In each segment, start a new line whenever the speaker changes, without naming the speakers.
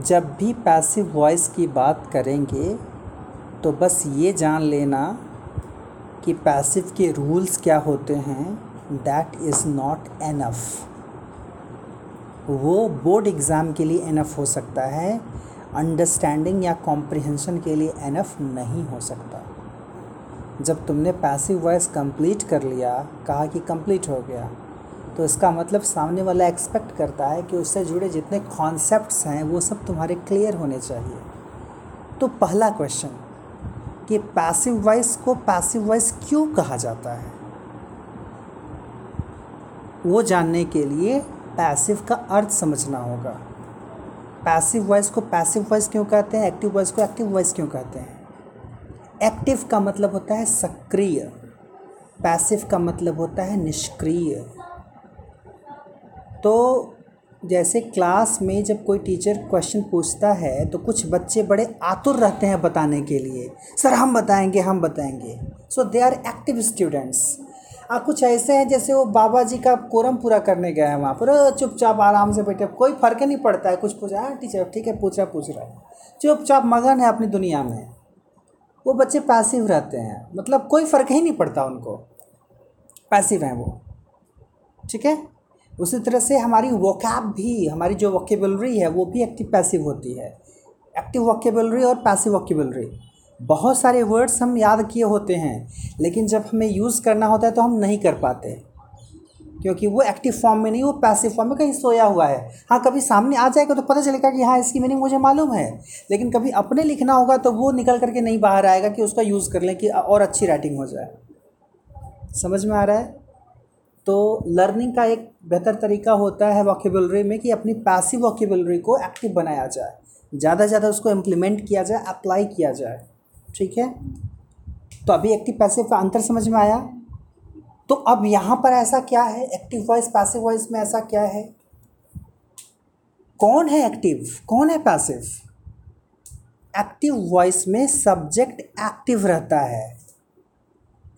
जब भी passive voice की बात करेंगे तो बस ये जान लेना कि पैसिव के रूल्स क्या होते हैं। दैट इज़ नॉट एनफ वो बोर्ड एग्ज़ाम के लिए एनफ हो सकता है। अंडरस्टैंडिंग या कॉम्प्रिहेंशन के लिए एनफ नहीं हो सकता। जब तुमने पैसिव वॉइस कंप्लीट कर लिया, कहा कि कंप्लीट हो गया तो इसका मतलब सामने वाला एक्सपेक्ट करता है कि उससे जुड़े जितने कॉन्सेप्ट्स हैं, वो सब तुम्हारे क्लियर होने चाहिए। तो पहला क्वेश्चन कि पैसिव वॉइस को पैसिव वॉइस क्यों कहा जाता है? वो जानने के लिए पैसिव का अर्थ समझना होगा। पैसिव वॉइस को पैसिव वॉइस क्यों कहते हैं? एक्टिव वॉइस को एक्टिव वॉइस क्यों कहते हैं? एक्टिव का मतलब होता है सक्रिय। पैसिव का मतलब होता है निष्क्रिय। तो जैसे क्लास में जब कोई टीचर क्वेश्चन पूछता है तो कुछ बच्चे बड़े आतुर रहते हैं बताने के लिए। सर, हम बताएँगे हम बताएँगे। So they are active students आ, कुछ ऐसे हैं जैसे वो बाबा जी का कोरम पूरा करने गए हैं वहाँ पर। चुपचाप आराम से बैठे, कोई फ़र्क नहीं पड़ता है। कुछ पूछा हाँ टीचर, ठीक है, पूछ रहा पूछ रहा चुपचाप मगन है अपनी दुनिया में। वो बच्चे पैसिव रहते हैं। मतलब कोई फ़र्क ही नहीं पड़ता उनको। पैसिव हैं वो। ठीक है? उसी तरह से हमारी वोकैब भी, हमारी जो वोकेबलरी है, वो भी एक्टिव पैसिव होती है। एक्टिव वोकेबलरी और पैसिव वोकेबलरी बहुत सारे वर्ड्स हम याद किए होते हैं, लेकिन जब हमें यूज़ करना होता है तो हम नहीं कर पाते। क्योंकि वो एक्टिव फॉर्म में नहीं, वो पैसिव फॉर्म में कहीं सोया हुआ है। हाँ कभी सामने आ जाएगा तो पता चलेगा कि हाँ इसकी मीनिंग मुझे मालूम है। लेकिन कभी अपने लिखना होगा तो वो निकल करके नहीं बाहर आएगा कि उसका यूज़ कर लें कि और अच्छी राइटिंग हो जाए। समझ में आ रहा है? तो लर्निंग का एक बेहतर तरीका होता है वॉकेबलरी में कि अपनी पैसिव वॉकेबलरी को एक्टिव बनाया जाए। ज़्यादा से ज़्यादा उसको इम्प्लीमेंट किया जाए अप्लाई किया जाए। ठीक है? तो अभी एक्टिव पैसिव का अंतर समझ में आया? तो अब यहाँ पर ऐसा क्या है? एक्टिव वॉइस पैसिव वॉइस में ऐसा क्या है? कौन है एक्टिव कौन है पैसिव एक्टिव वॉइस में सब्जेक्ट एक्टिव रहता है।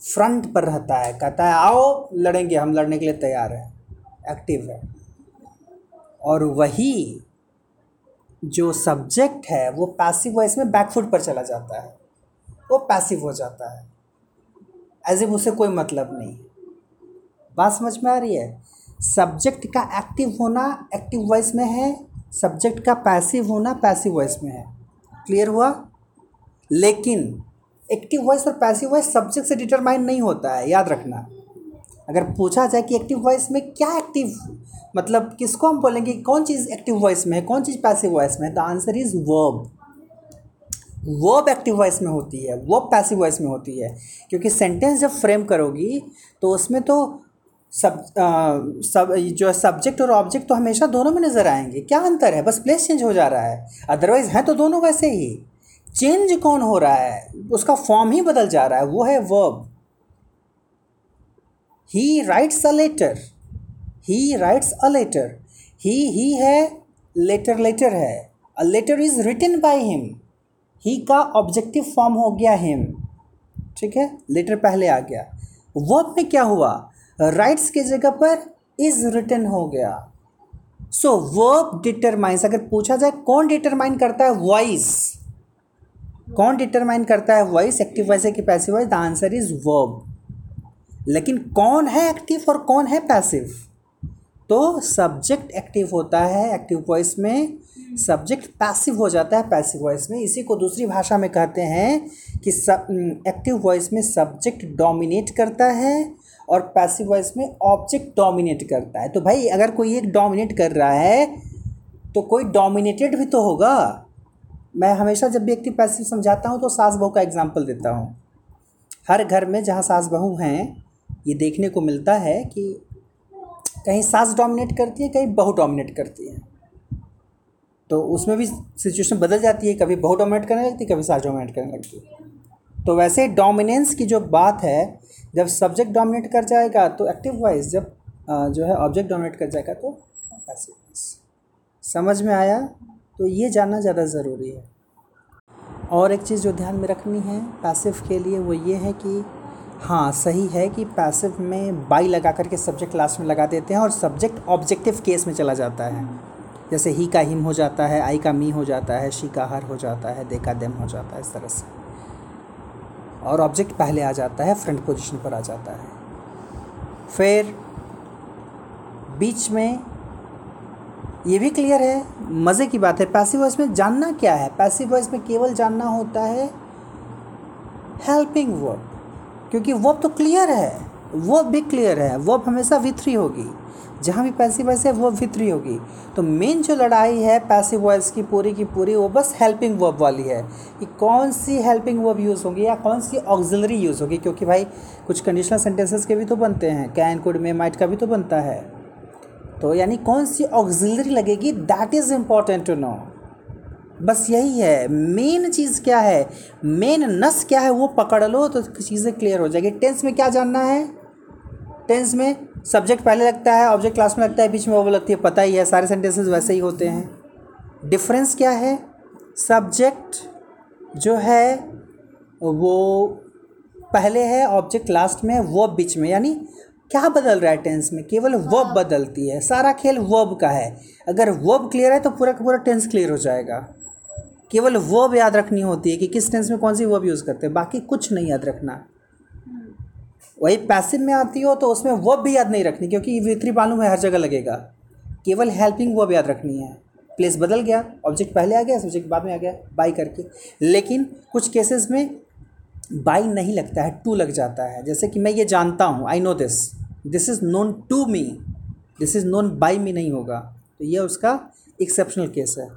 फ्रंट पर रहता है, कहता है, आओ, लड़ेंगे, हम लड़ने के लिए तैयार हैं। एक्टिव है। और वही जो सब्जेक्ट है, वो पैसिव वॉइस में बैकफुट पर चला जाता है। वो पैसिव हो जाता है। एज इफ़ उसे कोई मतलब नहीं बात समझ में आ रही है? सब्जेक्ट का एक्टिव होना एक्टिव वॉइस में है सब्जेक्ट का पैसिव होना पैसिव वॉइस में है। क्लियर हुआ? लेकिन एक्टिव वॉइस और पैसिव वॉइस सब्जेक्ट से डिटरमाइन नहीं होता है याद रखना। अगर पूछा जाए कि एक्टिव वॉइस में क्या एक्टिव मतलब किसको हम बोलेंगे कौन चीज़ एक्टिव वॉइस में है कौन चीज़ पैसिव वॉइस में है the answer is verb. Verb active voice में होती है वर्ब पैसिव वॉइस में होती है क्योंकि सेंटेंस जब फ्रेम करोगी तो उसमें तो सब आ, सब जो है सब्जेक्ट और ऑब्जेक्ट तो हमेशा दोनों में नज़र आएँगे। क्या अंतर है? बस प्लेस चेंज हो जा रहा है। अदरवाइज़ है तो दोनों वैसे ही। चेंज कौन हो रहा है? उसका फॉर्म ही बदल जा रहा है, वो है verb he writes a letter he writes a letter he he है लेटर लेटर है. A letter is written by him he का ऑब्जेक्टिव फॉर्म हो गया हिम ठीक है? लेटर पहले आ गया. वर्ब में क्या हुआ? राइट्स के जगह पर इज़ रिटन हो गया. सो वर्ब डिटरमाइंस अगर पूछा जाए, कौन डिटरमाइन करता है? वॉइस कौन डिटरमाइन करता है वॉइस एक्टिव वॉइस है कि passive voice the answer is verb लेकिन कौन है एक्टिव और कौन है पैसिव तो सब्जेक्ट एक्टिव होता है एक्टिव वॉइस में सब्जेक्ट पैसिव हो जाता है पैसिव वॉइस में। इसी को दूसरी भाषा में कहते हैं कि सब एक्टिव वॉइस में सब्जेक्ट डोमिनेट करता है और पैसिव वॉइस में ऑब्जेक्ट डोमिनेट करता है। तो भाई, अगर कोई एक डोमिनेट कर रहा है तो कोई डोमिनेटेड भी तो होगा। मैं हमेशा जब भी एक्टिव पैसिव समझाता हूँ तो सास बहू का एग्ज़ाम्पल देता हूँ। हर घर में जहाँ सास बहू हैं, ये देखने को मिलता है कि कहीं सास डोमिनेट करती है, कहीं बहू डोमिनेट करती है। तो उसमें भी सिचुएशन बदल जाती है, कभी बहू डोमिनेट करने लगती है, कभी सास डोमिनेट करने लगती है। तो वैसे डोमिनेंस की जो बात है, जब सब्जेक्ट डोमिनेट कर जाएगा तो एक्टिव वाइज जब जो है ऑब्जेक्ट डोमिनेट कर जाएगा तो पैसिव समझ में आया? तो ये जानना ज़्यादा ज़रूरी है। और एक चीज़ जो ध्यान में रखनी है पैसिव के लिए वो ये है कि हाँ सही है कि पैसिव में बाई लगा करके सब्जेक्ट लास्ट में लगा देते हैं और सब्जेक्ट ऑब्जेक्टिव केस में चला जाता है। जैसे ही का हिम हो जाता है, आई का मी हो जाता है, शी का हर हो जाता है, दे का देम हो जाता है, इस तरह से। और ऑब्जेक्ट पहले आ जाता है, फ्रंट पोजीशन पर आ जाता है। फिर बीच में ये भी क्लियर है। मज़े की बात है। पैसिव वॉइस में जानना क्या है? पैसिव वॉइस में केवल जानना होता है हेल्पिंग वर्ब क्योंकि वर्ब तो क्लियर है। वर्ब भी क्लियर है। वर्ब हमेशा विथ्री होगी। जहाँ भी पैसिव वॉइस है वो विथ्री होगी। तो मेन जो लड़ाई है पैसिव वॉइस की पूरी की पूरी, वो बस हेल्पिंग वर्ब वाली है। कि कौन सी हेल्पिंग वर्ब यूज़ होगी या कौन सी ऑक्सिलरी यूज़ होगी? क्योंकि भाई, कुछ कंडीशनल सेंटेंसेस के भी तो बनते हैं। कैन कुड में माइट का भी तो बनता है। तो यानी कौन सी ऑक्सिलरी लगेगी? That is important to know बस यही है। मेन चीज़ क्या है? मेन नस क्या है? वो पकड़ लो तो चीज़ें क्लियर हो जाएगी। टेंस में क्या जानना है? टेंस में सब्जेक्ट पहले लगता है ऑब्जेक्ट क्लास में लगता है, बीच में वो लगती है, पता ही है, सारे सेंटेंसेस वैसे ही होते हैं। डिफरेंस क्या है? सब्जेक्ट जो है, वो पहले है ऑब्जेक्ट लास्ट में, वो बीच में, यानी क्या बदल रहा है टेंस में? केवल वर्ब बदलती है। सारा खेल वर्ब का है। अगर वर्ब क्लियर है तो पूरा का पूरा टेंस क्लियर हो जाएगा। केवल वर्ब याद रखनी होती है कि किस टेंस में कौन सी वर्ब यूज़ करते हैं। बाकी कुछ नहीं याद रखना। वही पैसिव में आती हो तो उसमें वर्ब भी याद नहीं रखनी क्योंकि वित्री मालूम है हर जगह लगेगा। केवल हेल्पिंग वर्ब याद रखनी है। प्लेस बदल गया ऑब्जेक्ट पहले आ गया सब्जेक्ट बाद में आ गया बाई करके। लेकिन कुछ केसेस में बाई नहीं लगता है टू लग जाता है। जैसे कि मैं ये जानता हूँ I know this this is known to me this is known by me नहीं होगा। तो यह उसका एक्सेप्शनल केस है।